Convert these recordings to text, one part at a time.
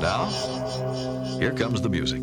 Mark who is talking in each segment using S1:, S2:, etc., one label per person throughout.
S1: Now, here comes the music.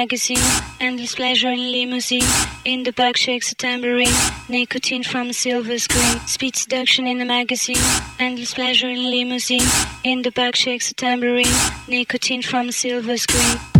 S2: Magazine, endless pleasure in limousine. In the back shakes a tambourine, nicotine from a silver screen. Speed seduction in the magazine, endless pleasure in limousine. In the back shakes a tambourine, nicotine from a silver screen.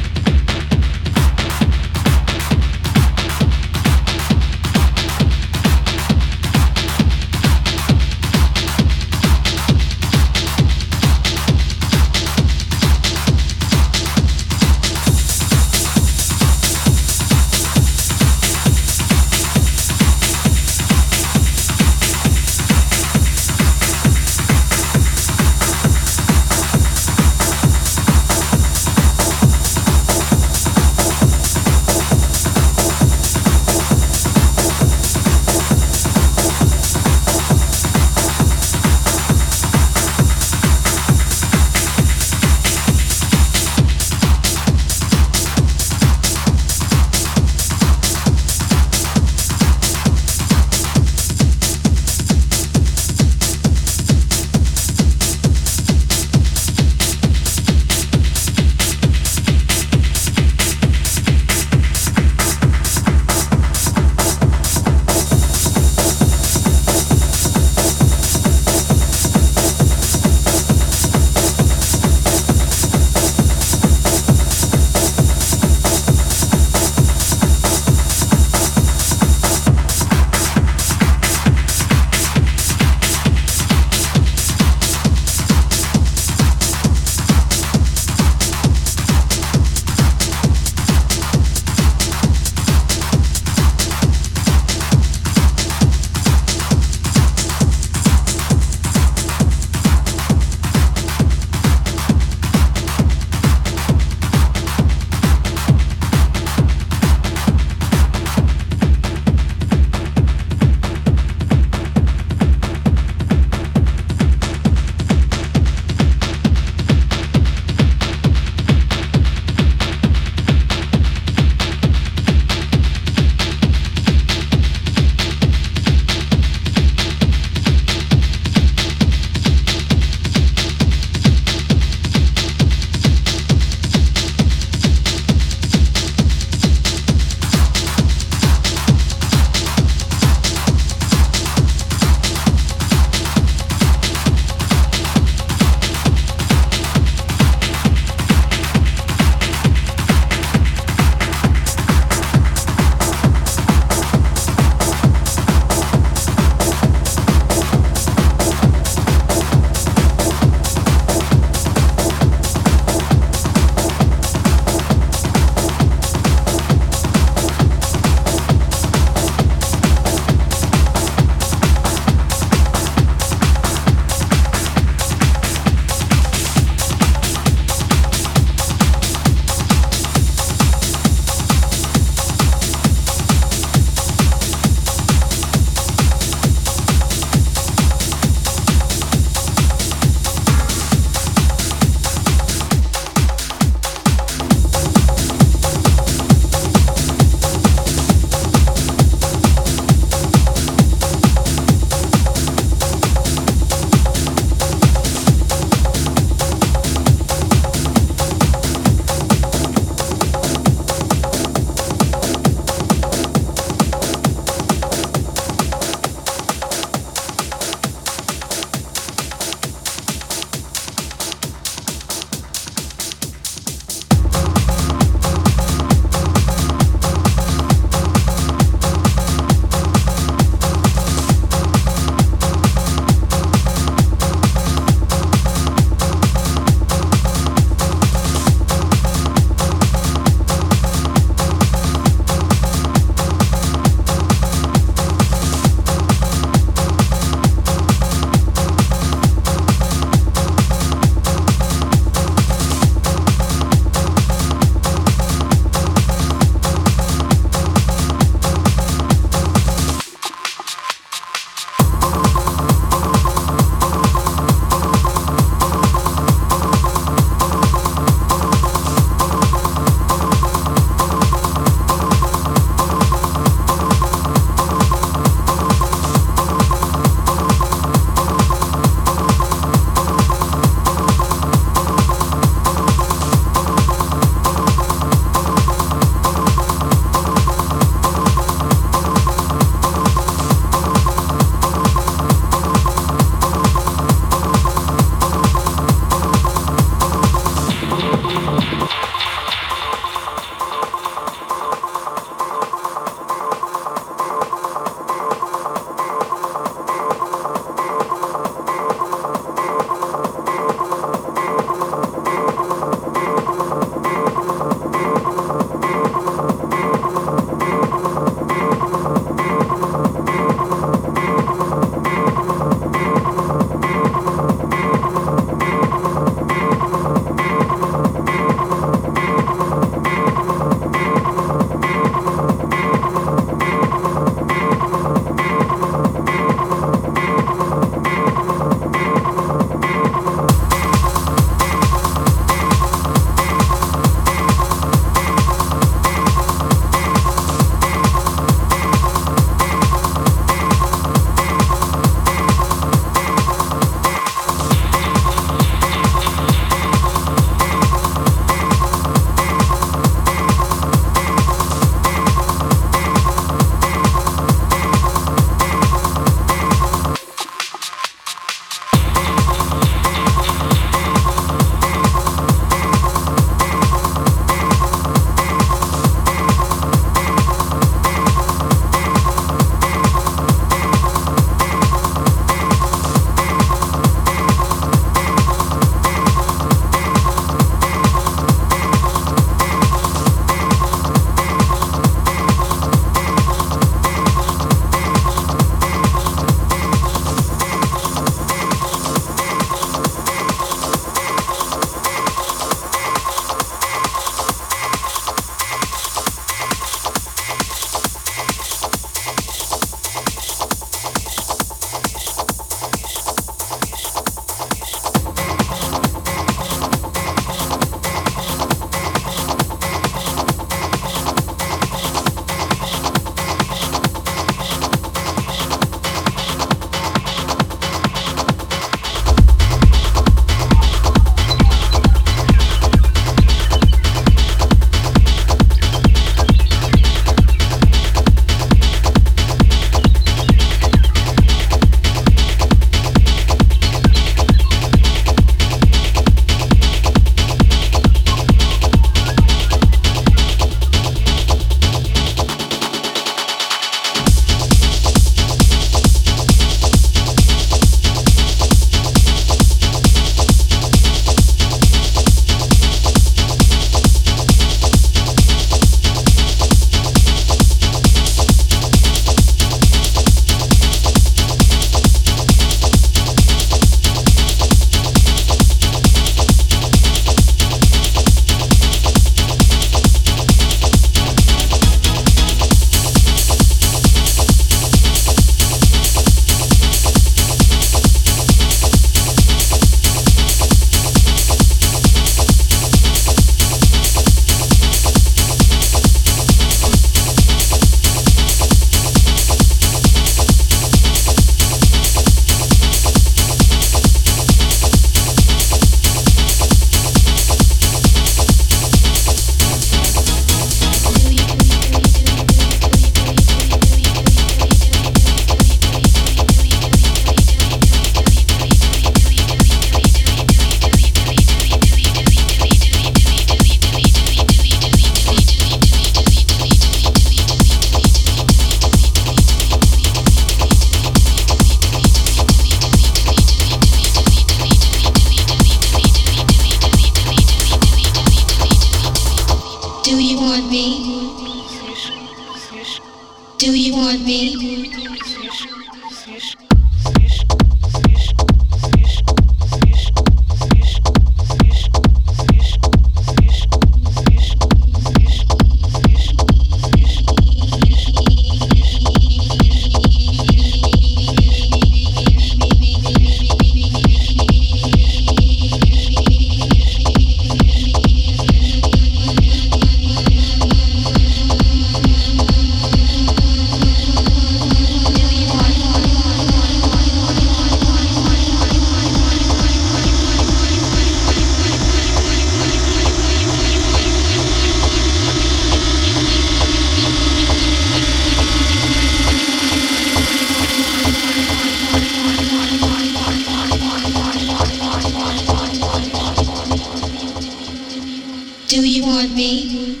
S3: Want me?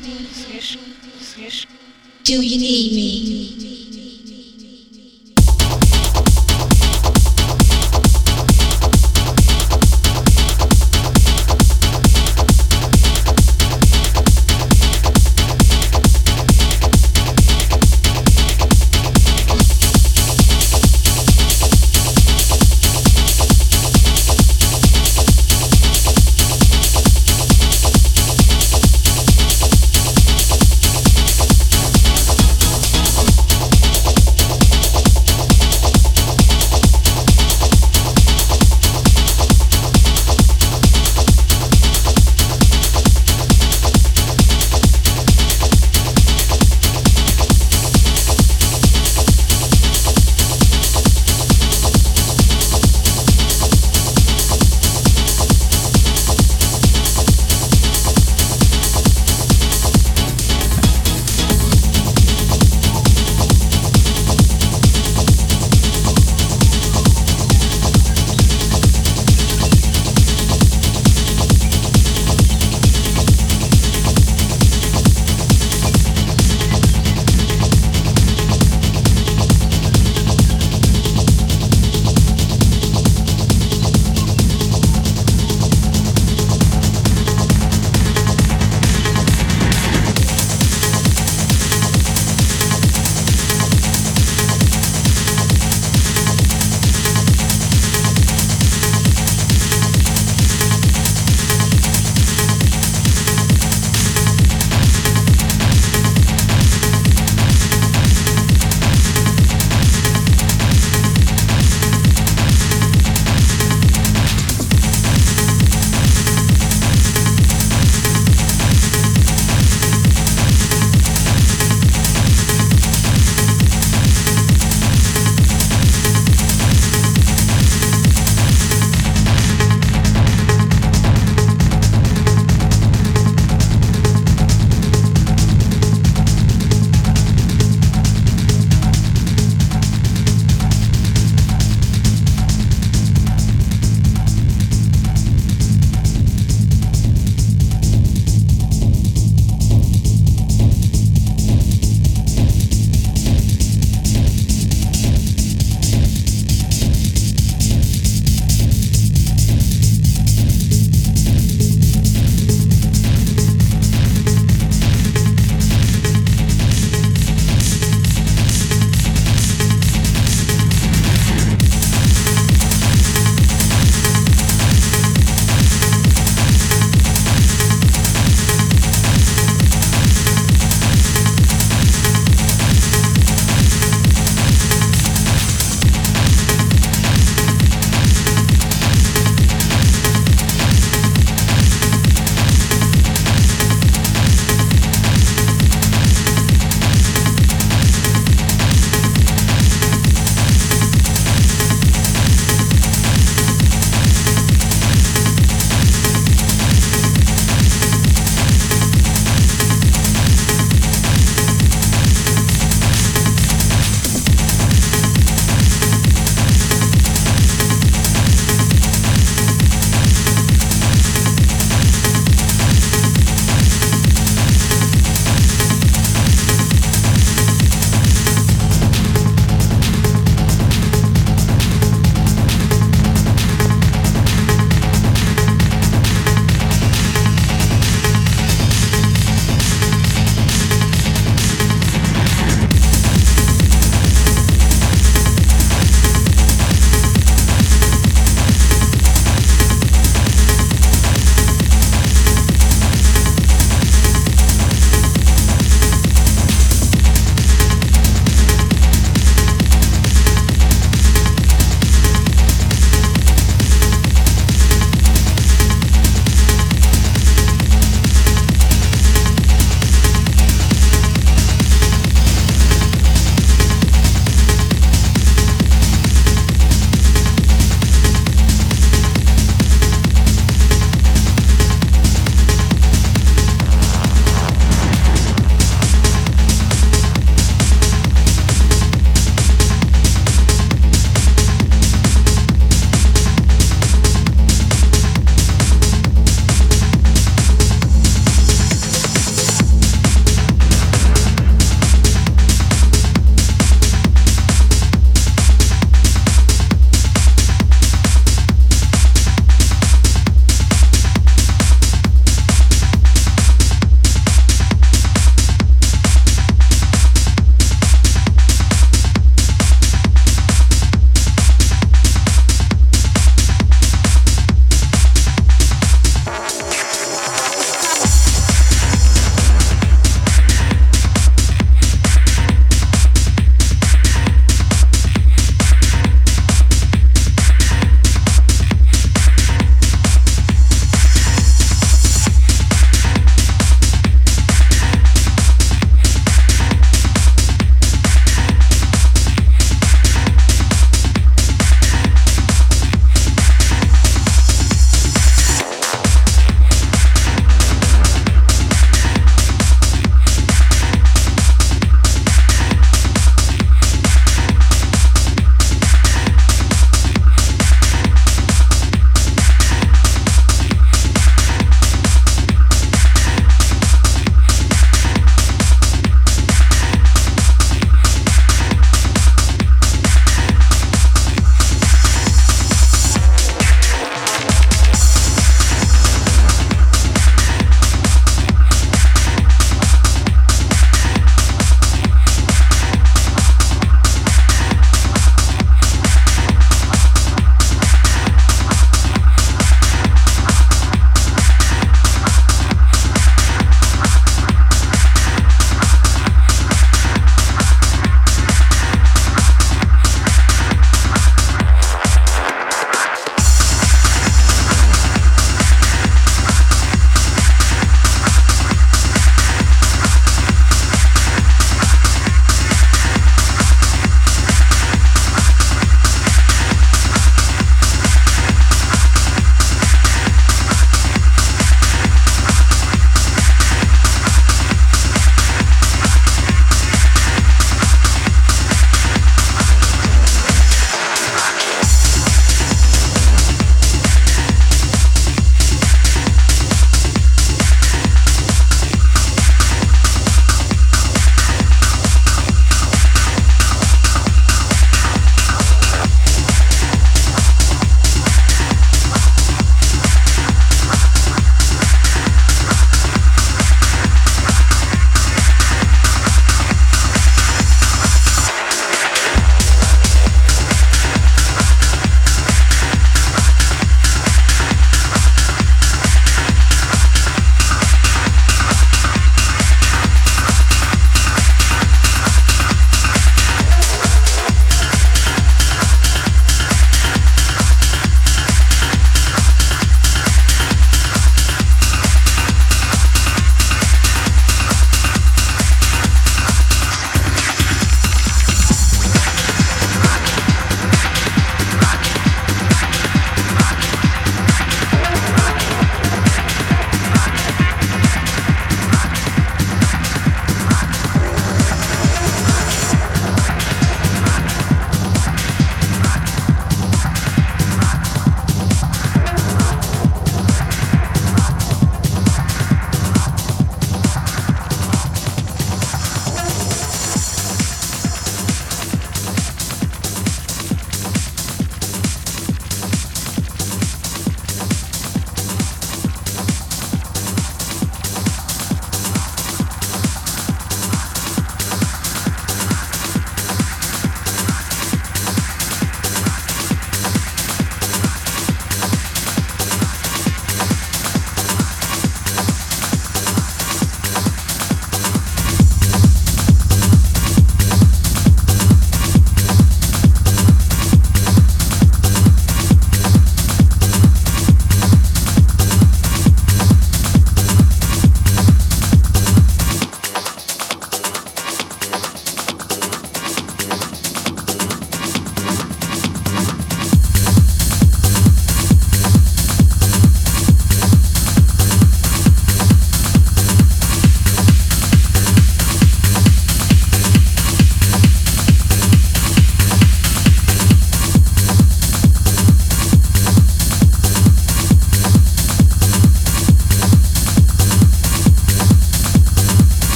S3: Do you need me?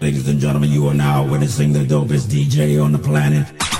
S3: Ladies and gentlemen, you
S4: are now witnessing the dopest DJ on the planet.